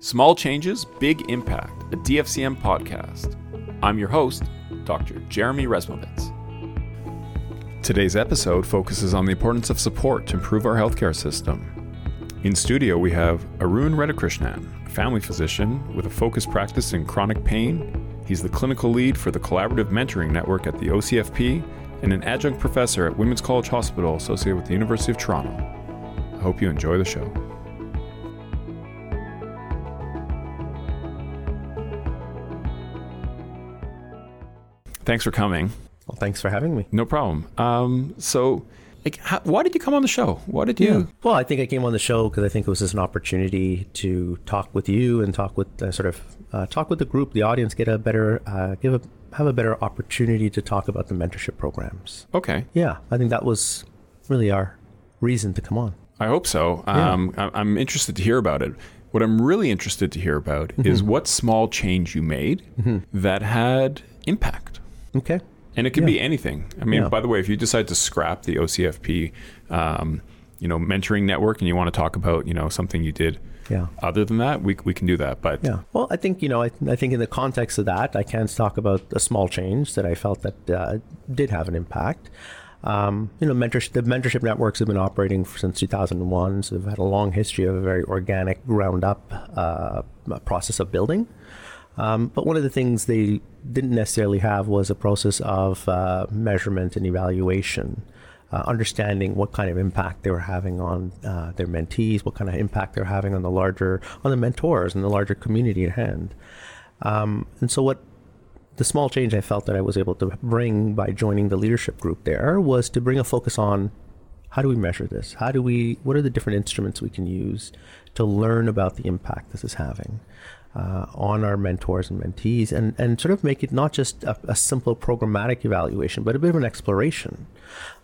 Small Changes, Big Impact, a DFCM podcast. I'm your host, Dr. Jeremy Rezmovitz. Today's episode focuses on the importance of support to improve our healthcare system. In studio, we have Arun Radhakrishnan, a family physician with a focused practice in chronic pain. He's the clinical lead for the Collaborative Mentoring Network at the OCFP and an adjunct professor at Women's College Hospital associated with the University of Toronto. I hope you enjoy the show. Thanks for coming. Well, thanks for having me. No problem. Um, so, like, how, why did you come on the show? Why did you? Yeah. Well, I think I came on the show because I think it was just an opportunity to talk with you and talk with uh, sort of uh, talk with the group, the audience, get a better, uh, give a have a better opportunity to talk about the mentorship programs. Okay. Yeah, I think that was really our reason to come on. I hope so. Yeah. Um, I'm interested to hear about it. What I'm really interested to hear about mm-hmm. is what small change you made mm-hmm. that had impact. Okay. And it could yeah. be anything. I mean, yeah. by the way, if you decide to scrap the OCFP, um, you know, mentoring network, and you want to talk about, you know, something you did. Yeah. Other than that, we, we can do that. But yeah. Well, I think you know, I, I think in the context of that, I can talk about a small change that I felt that uh, did have an impact. Um, you know, mentorship, the mentorship networks have been operating since 2001, so they've had a long history of a very organic, ground up uh, process of building. Um, but one of the things they didn't necessarily have was a process of uh, measurement and evaluation, uh, understanding what kind of impact they were having on uh, their mentees, what kind of impact they're having on the larger, on the mentors and the larger community at hand. Um, and so, what the small change I felt that I was able to bring by joining the leadership group there was to bring a focus on how do we measure this? How do we, what are the different instruments we can use to learn about the impact this is having? Uh, on our mentors and mentees and, and sort of make it not just a, a simple programmatic evaluation, but a bit of an exploration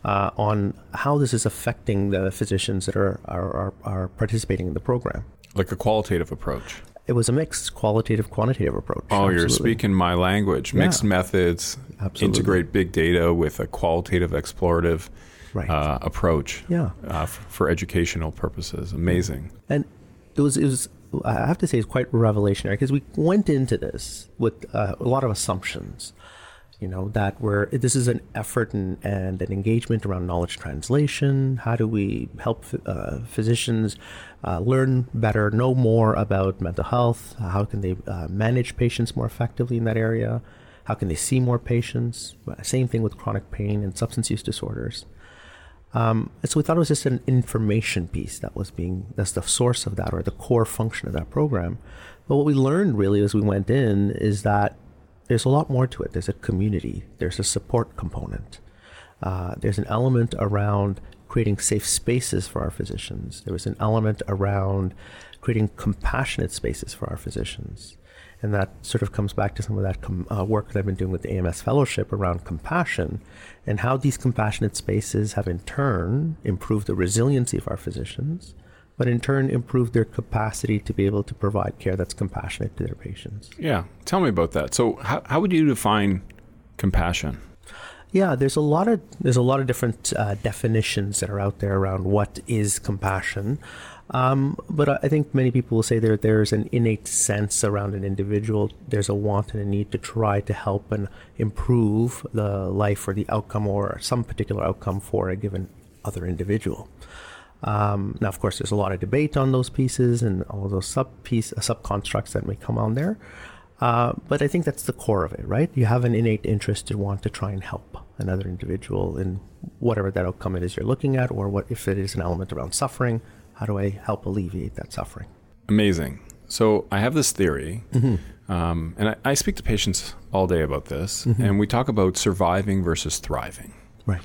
uh, on how this is affecting the physicians that are, are, are, are participating in the program. Like a qualitative approach. It was a mixed qualitative quantitative approach. Oh, absolutely. you're speaking my language. Mixed yeah. methods, absolutely. integrate big data with a qualitative explorative right. uh, approach yeah. Uh, f- for educational purposes. Amazing. And it was, it was I have to say, is quite revelationary because we went into this with uh, a lot of assumptions. You know that we're this is an effort and, and an engagement around knowledge translation. How do we help uh, physicians uh, learn better, know more about mental health? How can they uh, manage patients more effectively in that area? How can they see more patients? Same thing with chronic pain and substance use disorders. Um, and so we thought it was just an information piece that was being, that's the source of that or the core function of that program. But what we learned really as we went in is that there's a lot more to it. There's a community, there's a support component, uh, there's an element around creating safe spaces for our physicians, there was an element around creating compassionate spaces for our physicians. And that sort of comes back to some of that com- uh, work that I've been doing with the AMS Fellowship around compassion and how these compassionate spaces have in turn improved the resiliency of our physicians, but in turn improved their capacity to be able to provide care that's compassionate to their patients. Yeah. Tell me about that. So, how, how would you define compassion? Yeah, there's a lot of there's a lot of different uh, definitions that are out there around what is compassion. Um, but I think many people will say there there's an innate sense around an individual. There's a want and a need to try to help and improve the life or the outcome or some particular outcome for a given other individual. Um, now, of course, there's a lot of debate on those pieces and all those sub piece uh, constructs that may come on there. Uh, but I think that's the core of it, right? You have an innate interest to want to try and help another individual in whatever that outcome it is you're looking at, or what if it is an element around suffering, how do I help alleviate that suffering? Amazing. So I have this theory, mm-hmm. um, and I, I, speak to patients all day about this, mm-hmm. and we talk about surviving versus thriving. Right.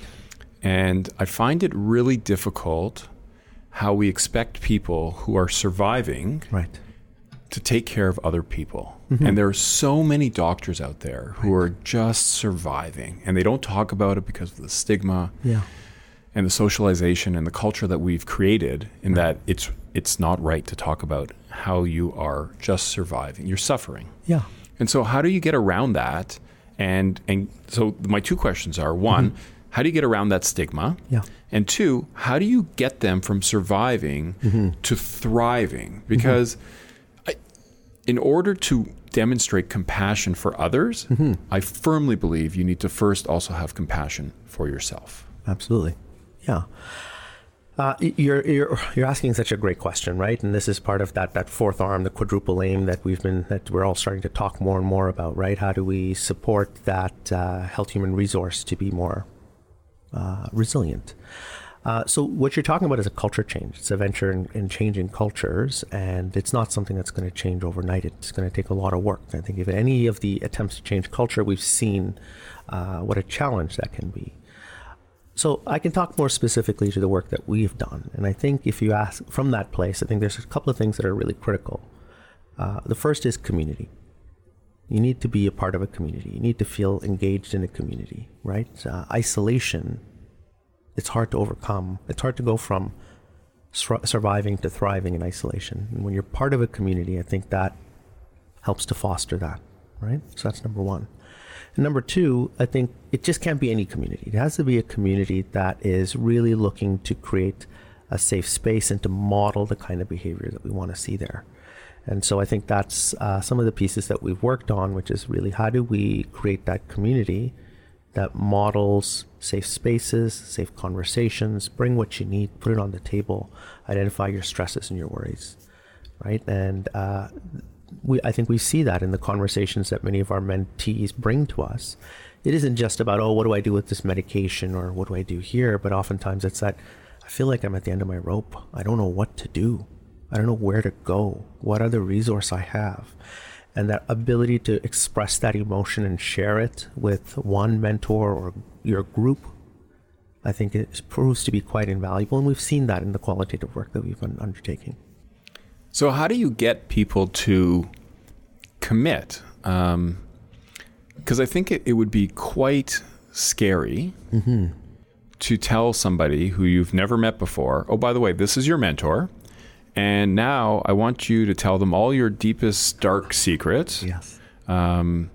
And I find it really difficult how we expect people who are surviving right. to take care of other people. Mm-hmm. And there are so many doctors out there who right. are just surviving, and they don't talk about it because of the stigma. Yeah and the socialization and the culture that we've created in that it's it's not right to talk about how you are just surviving you're suffering yeah and so how do you get around that and and so my two questions are one mm-hmm. how do you get around that stigma yeah and two how do you get them from surviving mm-hmm. to thriving because mm-hmm. I, in order to demonstrate compassion for others, mm-hmm. I firmly believe you need to first also have compassion for yourself. Absolutely. Yeah. Uh, you're, you're you're asking such a great question, right? And this is part of that that fourth arm, the quadruple aim that we've been that we're all starting to talk more and more about, right? How do we support that uh, health human resource to be more uh, resilient? Uh, so what you're talking about is a culture change. It's a venture in, in changing cultures, and it's not something that's going to change overnight. It's going to take a lot of work. I think if any of the attempts to change culture, we've seen uh, what a challenge that can be. So I can talk more specifically to the work that we've done. And I think if you ask from that place, I think there's a couple of things that are really critical. Uh, the first is community. You need to be a part of a community. You need to feel engaged in a community, right? Uh, isolation, it's hard to overcome. It's hard to go from sur- surviving to thriving in isolation. And when you're part of a community, I think that helps to foster that, right? So that's number one. Number two, I think it just can't be any community. It has to be a community that is really looking to create a safe space and to model the kind of behavior that we want to see there. And so I think that's uh, some of the pieces that we've worked on, which is really how do we create that community that models safe spaces, safe conversations, bring what you need, put it on the table, identify your stresses and your worries, right? And uh, we, I think we see that in the conversations that many of our mentees bring to us. It isn't just about, oh, what do I do with this medication or what do I do here? But oftentimes it's that I feel like I'm at the end of my rope. I don't know what to do. I don't know where to go. What other resource I have? And that ability to express that emotion and share it with one mentor or your group, I think it proves to be quite invaluable. And we've seen that in the qualitative work that we've been undertaking. So, how do you get people to commit? Because um, I think it, it, would be quite scary mm-hmm. to tell somebody who you've never met before, oh, by the way, this is your mentor. And now I want you to tell them all your deepest dark secrets. Yes. Um,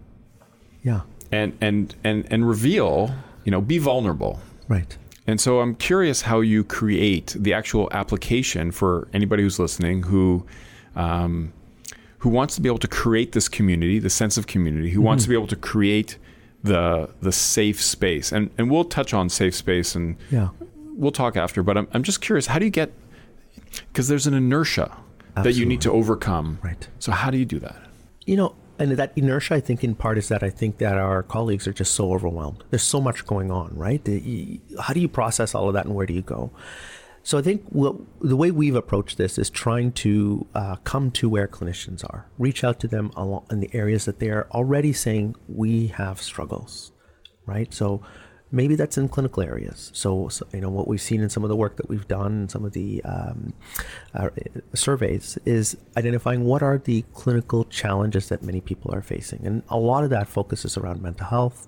yeah. And, and, and, and reveal, you know, be vulnerable. Right. And so I'm curious how you create the actual application for anybody who's listening who um, who wants to be able to create this community, the sense of community, who mm-hmm. wants to be able to create the the safe space. And and we'll touch on safe space and yeah. we'll talk after. But I'm I'm just curious, how do you get because there's an inertia Absolutely. that you need to overcome. Right. So how do you do that? You know, and that inertia, I think, in part is that I think that our colleagues are just so overwhelmed. There's so much going on, right? How do you process all of that, and where do you go? So I think the way we've approached this is trying to uh, come to where clinicians are, reach out to them in the areas that they are already saying we have struggles, right? So maybe that's in clinical areas. So, so, you know what we've seen in some of the work that we've done, in some of the um, uh, surveys, is identifying what are the clinical challenges that many people are facing, and a lot of that focuses around mental health,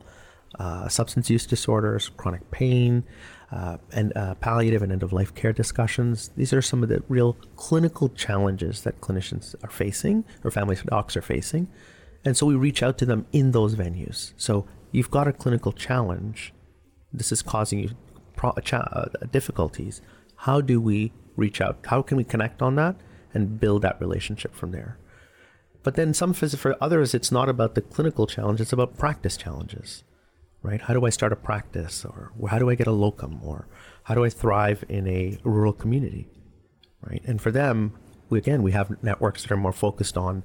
uh, substance use disorders, chronic pain. Uh, and uh, palliative and end of life care discussions. These are some of the real clinical challenges that clinicians are facing, or families family docs are facing. And so we reach out to them in those venues. So you've got a clinical challenge this is causing you pro- uh, difficulties. How do we reach out? How can we connect on that and build that relationship from there? But then some for others, it's not about the clinical challenge; it's about practice challenges, right? How do I start a practice, or how do I get a locum, or how do I thrive in a rural community, right? And for them, we, again, we have networks that are more focused on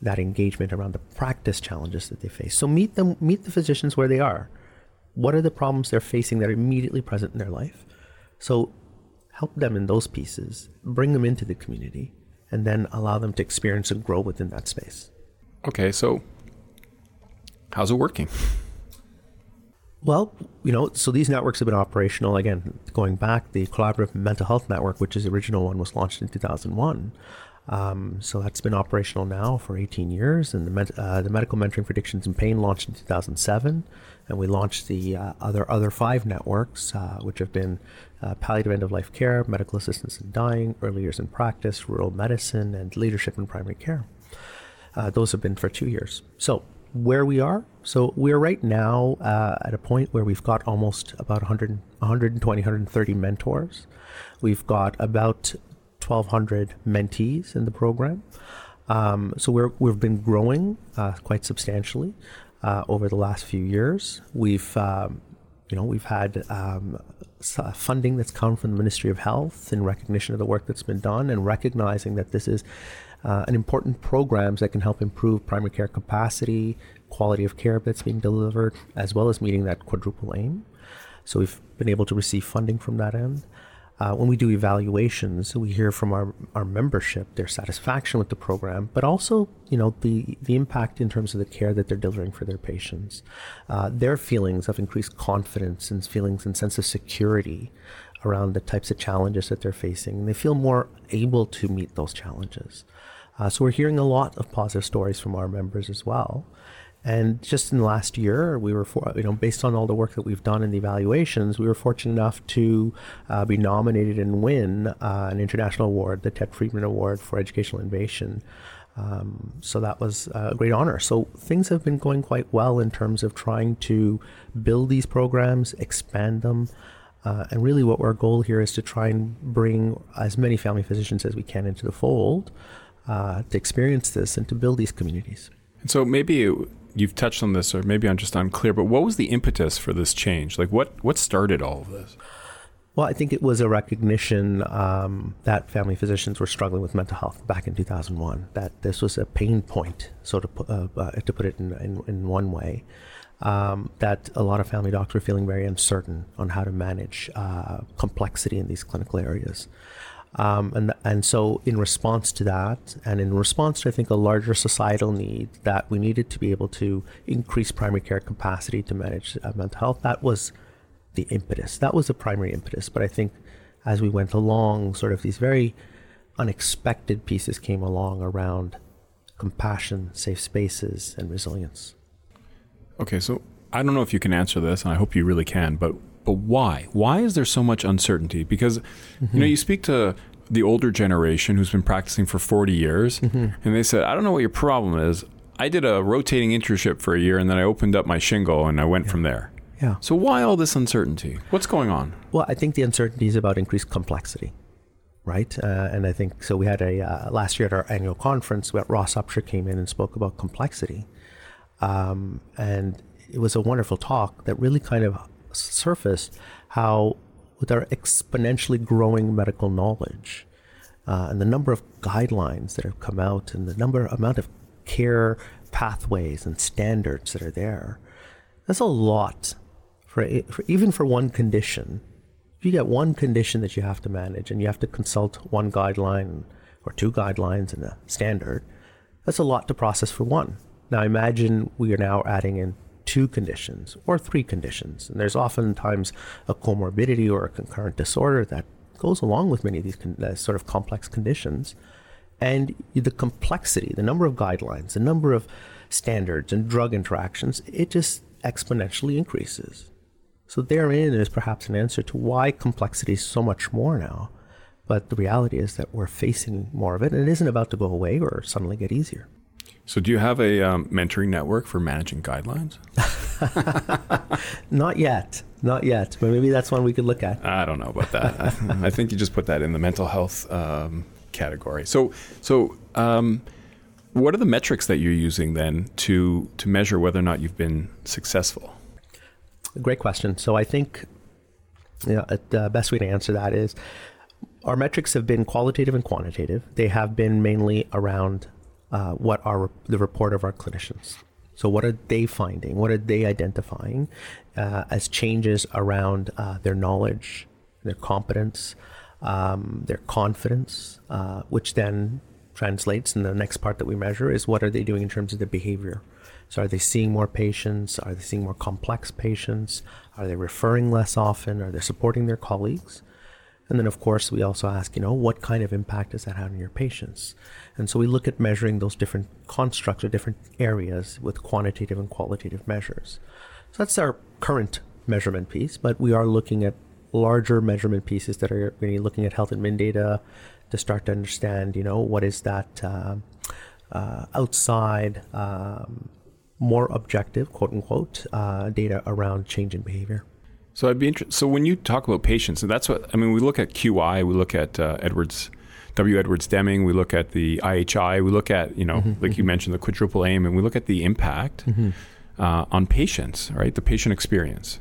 that engagement around the practice challenges that they face. So meet them, meet the physicians where they are what are the problems they're facing that are immediately present in their life? So help them in those pieces, bring them into the community, and then allow them to experience and grow within that space. Okay, so how's it working? Well, you know, so these networks have been operational. Again, going back, the Collaborative Mental Health Network, which is the original one, was launched in 2001. Um, so that's been operational now for 18 years. And the, med- uh, the Medical Mentoring for Addictions and Pain launched in 2007 and we launched the uh, other other five networks, uh, which have been uh, palliative end of life care, medical assistance in dying, early years in practice, rural medicine, and leadership in primary care. Uh, those have been for two years. So where we are, so we're right now uh, at a point where we've got almost about 100, 120, 130 mentors. We've got about 1,200 mentees in the program. Um, so we're, we've been growing uh, quite substantially uh, over the last few years. We've um, you know we've had um, uh, funding that's come from the Ministry of Health in recognition of the work that's been done and recognizing that this is uh, an important programs that can help improve primary care capacity, quality of care that's being delivered, as well as meeting that quadruple aim. So we've been able to receive funding from that end. Uh, when we do evaluations, we hear from our, our membership their satisfaction with the program, but also, you know, the, the impact in terms of the care that they're delivering for their patients, uh, their feelings of increased confidence and feelings and sense of security around the types of challenges that they're facing. And they feel more able to meet those challenges. Uh, so we're hearing a lot of positive stories from our members as well. And just in the last year, we were, for, you know, based on all the work that we've done in the evaluations, we were fortunate enough to uh, be nominated and win uh, an international award, the Ted Freedman Award for Educational Innovation. Um, so that was a great honor. So things have been going quite well in terms of trying to build these programs, expand them. Uh, and really, what our goal here is to try and bring as many family physicians as we can into the fold uh, to experience this and to build these communities. And so maybe you've touched on this, or maybe I'm just unclear, but what was the impetus for this change? Like, what what started all of this? Well, I think it was a recognition um, that family physicians were struggling with mental health back in 2001. That this was a pain point, so to uh, uh, to put it in, in, in one way. Um, that a lot of family doctors are feeling very uncertain on how to manage uh, complexity in these clinical areas. Um, and and so in response to that, and in response to I think a larger societal need that we needed to be able to increase primary care capacity to manage uh, mental health, that was the impetus. That was the primary impetus. But I think as we went along, sort of these very unexpected pieces came along around compassion, safe spaces, and resilience. Okay, so I don't know if you can answer this, and I hope you really can, but but why? Why is there so much uncertainty? Because mm-hmm. you know, you speak to the older generation who's been practicing for 40 years mm-hmm. and they said, "I don't know what your problem is. I did a rotating internship for a year and then I opened up my shingle and I went yeah. from there." Yeah. So why all this uncertainty? What's going on? Well, I think the uncertainty is about increased complexity right? Uh, and I think so. We had a uh, last year at our annual conference, where Ross Upshur came in and spoke about complexity, um, and it was a wonderful talk that really kind of surfaced how, with our exponentially growing medical knowledge uh, and the number of guidelines that have come out and the number amount of care pathways and standards that are there, that's a lot for, for even for one condition. If you get one condition that you have to manage and you have to consult one guideline or two guidelines and a standard, that's a lot to process for one. Now imagine we are now adding in two conditions or three conditions. And there's oftentimes a comorbidity or a concurrent disorder that goes along with many of these con- uh, sort of complex conditions. And the complexity, the number of guidelines, the number of standards and drug interactions, it just exponentially increases. So therein is perhaps an answer to why complexity is so much more now. But the reality is that we're facing more of it, and it isn't about to go away or suddenly get easier. So, do you have a um, mentoring network for managing guidelines? Not yet. Not yet. But maybe that's one we could look at. I don't know about that. I, I think you just put that in the mental health um, category. So, so um, what are the metrics that you're using then to to measure whether or not you've been successful? Great question. So, I think you know, the best way to answer that is our metrics have been qualitative and quantitative. They have been mainly around uh, what are the report of our clinicians. So, what are they finding? What are they identifying uh, as changes around uh, their knowledge, their competence, um, their confidence, uh, which then translates in the next part that we measure is what are they doing in terms of their behavior? So, are they seeing more patients? Are they seeing more complex patients? Are they referring less often? Are they supporting their colleagues? And then, of course, we also ask, you know, what kind of impact does that have on your patients? And so we look at measuring those different constructs or different areas with quantitative and qualitative measures. So that's our current measurement piece, but we are looking at larger measurement pieces that are really looking at health admin data to start to understand, you know, what is that uh, uh, outside, um, more objective, quote unquote, uh, data around change in behavior. So I'd be interested. So when you talk about patients, and that's what I mean, we look at QI, we look at uh, Edwards W. Edwards Deming, we look at the IHI, we look at, you know, mm-hmm, like mm-hmm. you mentioned, the quadruple aim, and we look at the impact mm-hmm. uh, on patients, right? The patient experience.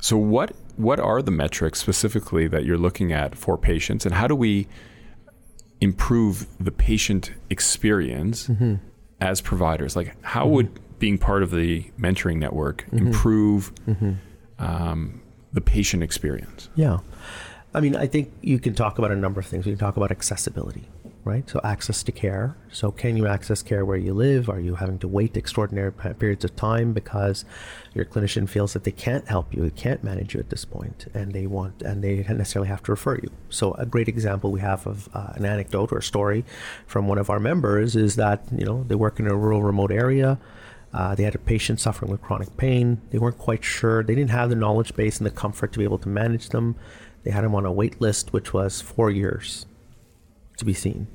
So, what what are the metrics specifically that you're looking at for patients, and how do we improve the patient experience mm-hmm. as providers? Like, how mm-hmm. would being part of the mentoring network mm-hmm. improve. Um, the patient experience? Yeah. I mean, I think you can talk about a number of things. We can talk about accessibility right? So access to care. So can you access care where you live? Are you having to wait extraordinary periods of time because your clinician feels that they can't help you, they can't manage you at this point, and they want and they necessarily have to refer you. So a great example we have of uh, an anecdote or story from one of our members is that you know they work in a rural, remote area. Uh, they had a patient suffering with chronic pain. They weren't quite sure. They didn't have the knowledge base and the comfort to be able to manage them. They had him on a wait list, which was four years to be seen.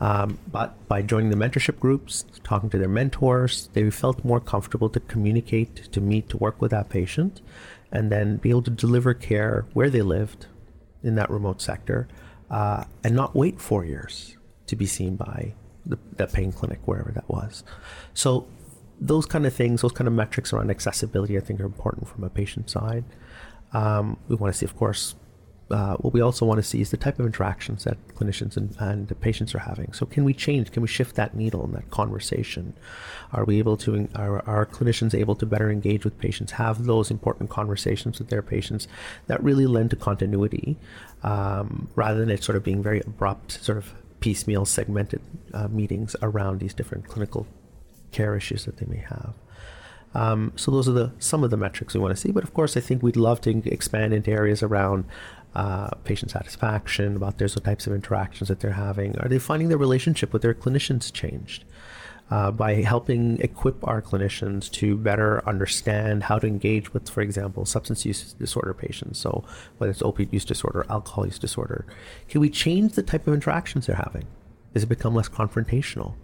Um, but by joining the mentorship groups, talking to their mentors, they felt more comfortable to communicate, to meet, to work with that patient, and then be able to deliver care where they lived in that remote sector uh, and not wait four years to be seen by the, the pain clinic, wherever that was. So, those kind of things, those kind of metrics around accessibility, I think are important from a patient side. Um, we want to see, of course, uh, what we also want to see is the type of interactions that clinicians and, and, the patients are having. So, can we change? Can we shift that needle in that conversation? Are we able to? Are our clinicians able to better engage with patients? Have those important conversations with their patients that really lend to continuity, um, rather than it sort of being very abrupt, sort of piecemeal, segmented uh, meetings around these different clinical care issues that they may have. Um, so those are the some of the metrics we want to see. But of course, I think we'd love to expand into areas around uh, patient satisfaction, about the types of interactions that they're having. Are they finding their relationship with their clinicians changed? Uh, by helping equip our clinicians to better understand how to engage with, for example, substance use disorder patients. So, whether it's opiate use disorder, alcohol use disorder, can we change the type of interactions they're having? Does it become less confrontational?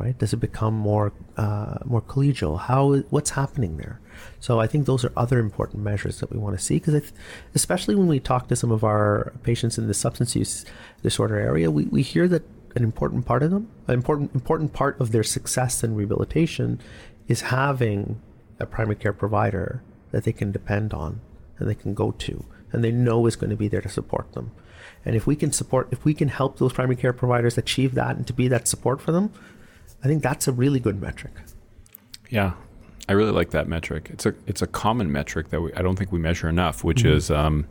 Right? Does it become more uh, more collegial? How what's happening there? So I think those are other important measures that we want to see because especially when we talk to some of our patients in the substance use disorder area, we, we hear that an important part of them, an important important part of their success and rehabilitation, is having a primary care provider that they can depend on and they can go to and they know is going to be there to support them. And if we can support, if we can help those primary care providers achieve that and to be that support for them, I think that's a really good metric. Yeah, I really like that metric. It's a it's a common metric that we, I don't think we measure enough, which mm-hmm. is um,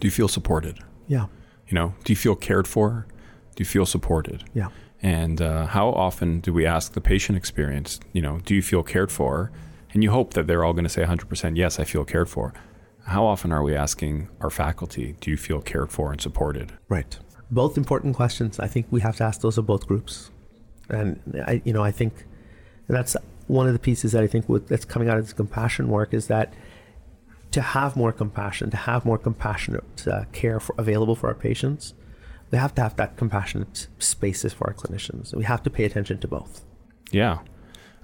do you feel supported? Yeah. You know, do you feel cared for? Do you feel supported? Yeah. And uh, how often do we ask the patient experience? You know, do you feel cared for? And you hope that they're all going to say 100% yes, I feel cared for. How often are we asking our faculty, do you feel cared for and supported? Right. Both important questions. I think we have to ask those of both groups and I, you know, I think that's one of the pieces that I think with, that's coming out of this compassion work is that to have more compassion, to have more compassionate uh, care for, available for our patients, we have to have that compassionate spaces for our clinicians. We have to pay attention to both. Yeah.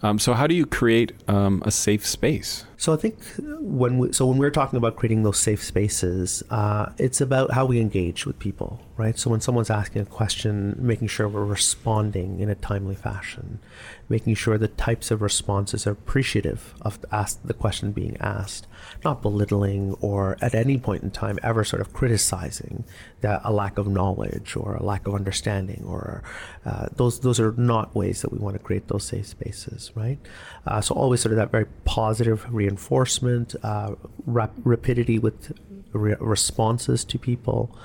Um, so how do you create um, a safe space? So I think when we, so when we're talking about creating those safe spaces, uh, it's about how we engage with people, right? So when someone's asking a question, making sure we're responding in a timely fashion, making sure the types of responses are appreciative of the, ask, the question being asked, not belittling or at any point in time ever sort of criticizing that a lack of knowledge or a lack of understanding or uh, those those are not ways that we want to create those safe spaces, right? Uh, so always sort of that very positive reinforcement, uh, rap- rapidity with re- responses to people.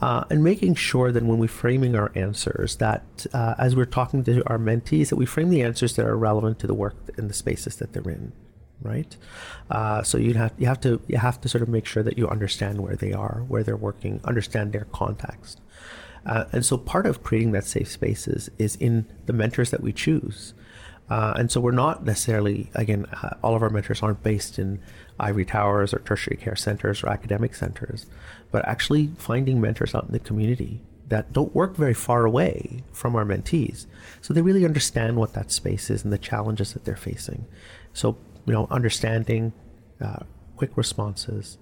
Uh, and making sure that when we're framing our answers, that uh, as we're talking to our mentees, that we frame the answers that are relevant to the work and the spaces that they're in, right? Uh, so you have you have to you have to sort of make sure that you understand where they are, where they're working, understand their context, uh, and so part of creating that safe spaces is in the mentors that we choose. Uh, and so we're not necessarily, again, uh, all of our mentors aren't based in ivory towers or tertiary care centers or academic centers, but actually finding mentors out in the community that don't work very far away from our mentees. So they really understand what that space is and the challenges that they're facing. So, you know, understanding, uh, quick responses,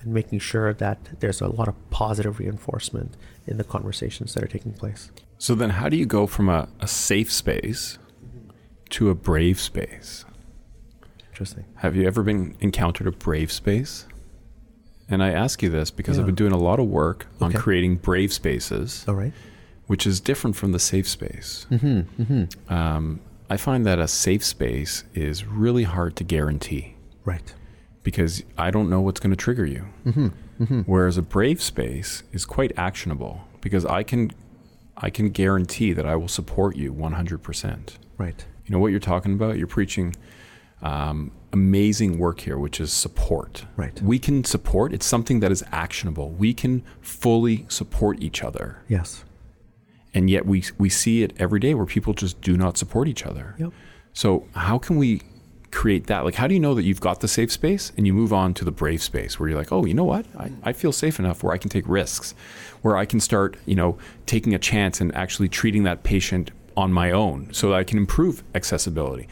and making sure that there's a lot of positive reinforcement in the conversations that are taking place. So then, how do you go from a, a safe space to a brave space? Interesting. Have you ever been encountered a brave space? And I ask you this because I've been doing a lot of work on Okay. creating brave spaces, All right. which is different from the safe space. Mm-hmm. Mm-hmm. Um, I find that a safe space is really hard to guarantee Right. because I don't know what's going to trigger you. Mm-hmm. Mm-hmm. Whereas a brave space is quite actionable because I can, I can guarantee that I will support you 100%. Right. You know what you're talking about? You're preaching um, amazing work here, which is support. Right. We can support. It's something that is actionable. We can fully support each other, Yes. And yet we we see it every day where people just do not support each other. Yep. So how can we create that? Like, how do you know that you've got the safe space and you move on to the brave space where you're like, oh, you know what? I, I feel safe enough where I can take risks, where I can start, you know, taking a chance and actually treating that patient on my own so that I can improve accessibility.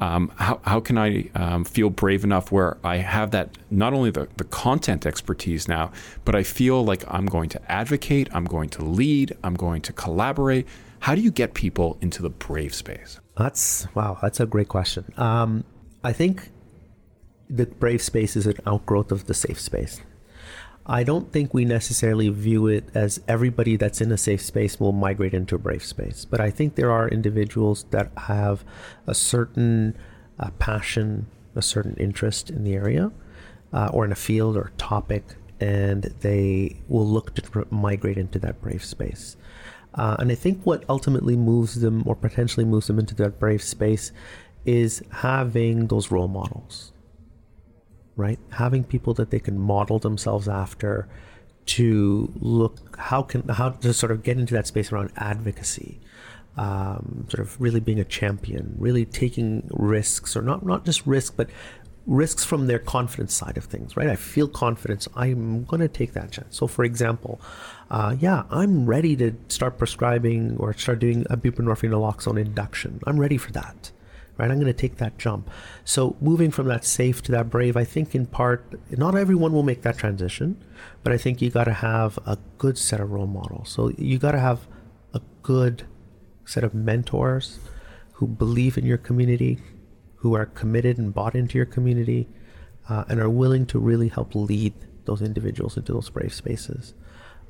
Um, how, how can I um, feel brave enough where I have that not only the, the content expertise now, but I feel like I'm going to advocate, I'm going to lead, I'm going to collaborate. How do you get people into the brave space? That's wow. That's a great question. Um, I think the brave space is an outgrowth of the safe space. I don't think we necessarily view it as everybody that's in a safe space will migrate into a brave space. But I think there are individuals that have a certain uh, passion, a certain interest in the area, uh, or in a field or topic, and they will look to migrate into that brave space. Uh, and I think what ultimately moves them, or potentially moves them into that brave space, is having those role models right? Having people that they can model themselves after to look how can how to sort of get into that space around advocacy, um, sort of really being a champion, really taking risks or not not just risk but risks from their confidence side of things, right? I feel confidence. I'm going to take that chance. So, for example, uh, yeah, I'm ready to start prescribing or start doing a buprenorphine naloxone induction. I'm ready for that right? I'm going to take that jump. So moving from that safe to that brave, I think in part, not everyone will make that transition, but I think you got to have a good set of role models. So you got to have a good set of mentors who believe in your community, who are committed and bought into your community, uh, and are willing to really help lead those individuals into those brave spaces.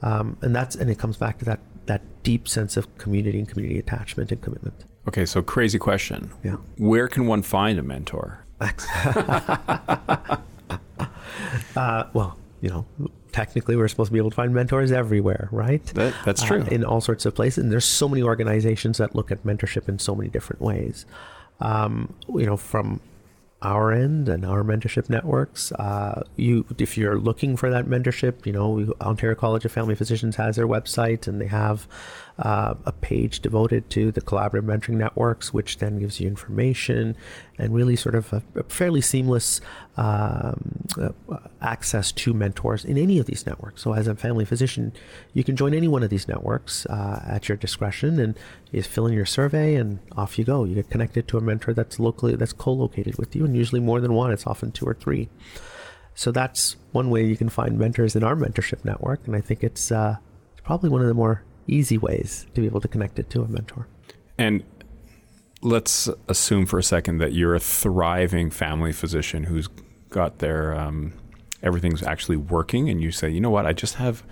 Um, and that's and it comes back to that that deep sense of community and community attachment and commitment. Okay, so crazy question. Yeah. Where can one find a mentor? uh, well, you know, technically we're supposed to be able to find mentors everywhere, right? That, that's true. Uh, in all sorts of places. And there's so many organizations that look at mentorship in so many different ways. Um, you know, from our end and our mentorship networks, uh, you if you're looking for that mentorship, you know, Ontario College of Family Physicians has their website and they have uh, a page devoted to the collaborative mentoring networks, which then gives you information and really sort of a, a fairly seamless um, uh, access to mentors in any of these networks. So, as a family physician, you can join any one of these networks uh, at your discretion, and you fill in your survey, and off you go. You get connected to a mentor that's locally that's co-located with you, and usually more than one. It's often two or three. So that's one way you can find mentors in our mentorship network, and I think it's uh, probably one of the more easy ways to be able to connect it to a mentor. And let's assume for a second that you're a thriving family physician who's got their um, everything's actually working, and you say, you know what, I just have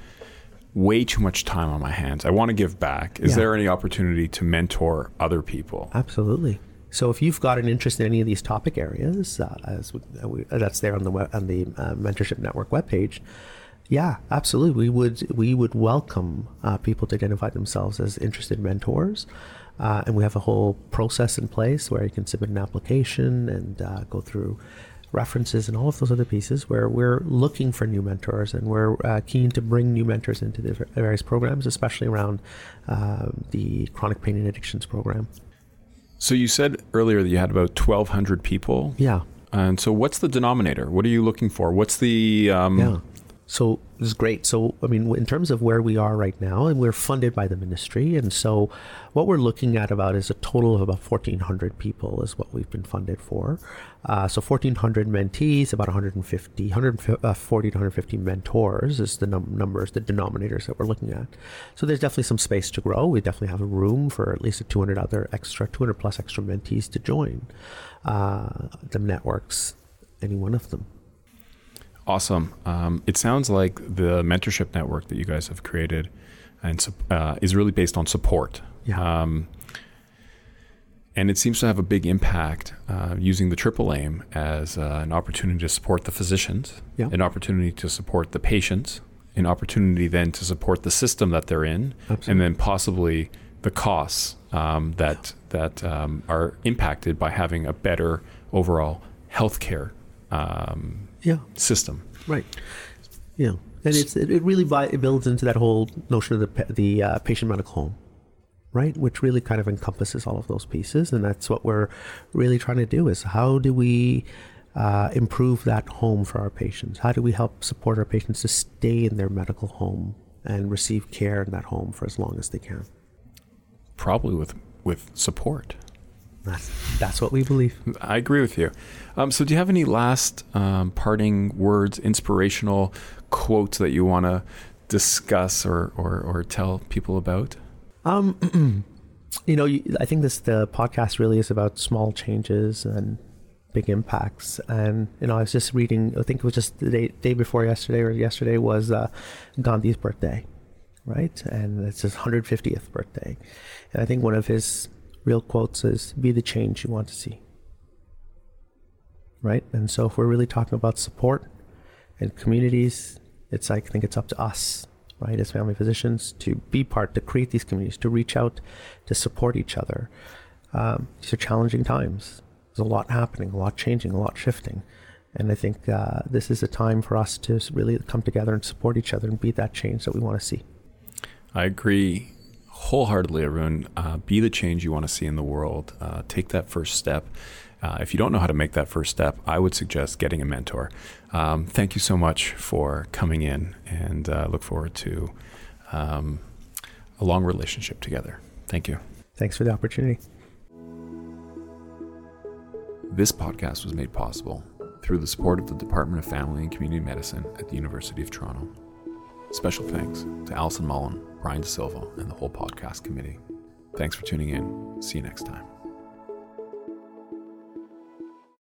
way too much time on my hands. I want to give back. Is Yeah. there any opportunity to mentor other people? Absolutely. So if you've got an interest in any of these topic areas, uh, as we, uh, we, uh, that's there on the web, on the uh, mentorship network webpage, yeah, absolutely. We would we would welcome uh, people to identify themselves as interested mentors, uh, and we have a whole process in place where you can submit an application and uh, go through references and all of those other pieces where we're looking for new mentors and we're uh, keen to bring new mentors into the various programs, especially around uh, the chronic pain and addictions program. So you said earlier that you had about 1,200 people. Yeah. And so, what's the denominator? What are you looking for? What's the um, Yeah. So this is great. So, I mean, in terms of where we are right now, and we're funded by the ministry. And so, what we're looking at about is a total of about 1,400 people is what we've been funded for. Uh, so, 1,400 mentees, about 150, 140 uh, to 150 mentors is the num- numbers, the denominators that we're looking at. So, there's definitely some space to grow. We definitely have room for at least a 200 other extra, 200 plus extra mentees to join uh, the networks, any one of them. Awesome. Um, it sounds like the mentorship network that you guys have created and uh, is really based on support. Yeah. Um, and it seems to have a big impact uh, using the triple aim as uh, an opportunity to support the physicians, yeah. an opportunity to support the patients, an opportunity then to support the system that they're in, Absolutely. and then possibly the costs um, that that um, are impacted by having a better overall healthcare um, yeah. system. Right. Yeah, and it's it really by, it builds into that whole notion of the the uh, patient medical home, right? Which really kind of encompasses all of those pieces, and that's what we're really trying to do: is how do we uh, improve that home for our patients? How do we help support our patients to stay in their medical home and receive care in that home for as long as they can? Probably with with support. That's, that's what we believe. I agree with you. Um, so, do you have any last um, parting words, inspirational quotes that you want to discuss or, or, or tell people about? Um, you know, I think this the podcast really is about small changes and big impacts. And you know, I was just reading. I think it was just the day, day before yesterday or yesterday was uh, Gandhi's birthday, right? And it's his 150th birthday. And I think one of his real quote says, be the change you want to see. Right? And so if we're really talking about support and communities, it's I think it's up to us, right, as family physicians, to be part, to create these communities, to reach out, to support each other. Um, these are challenging times. There's a lot happening, a lot changing, a lot shifting. And I think uh, this is a time for us to really come together and support each other and be that change that we want to see. I agree wholeheartedly, Arun. Uh, be the change you want to see in the world. Uh, take that first step. Uh, if you don't know how to make that first step, I would suggest getting a mentor. Um, thank you so much for coming in, and uh, look forward to um, a long relationship together. Thank you. Thanks for the opportunity. This podcast was made possible through the support of the Department of Family and Community Medicine at the University of Toronto. Special thanks to Alison Mullen, Brian De Silva, and the whole podcast committee. Thanks for tuning in. See you next time.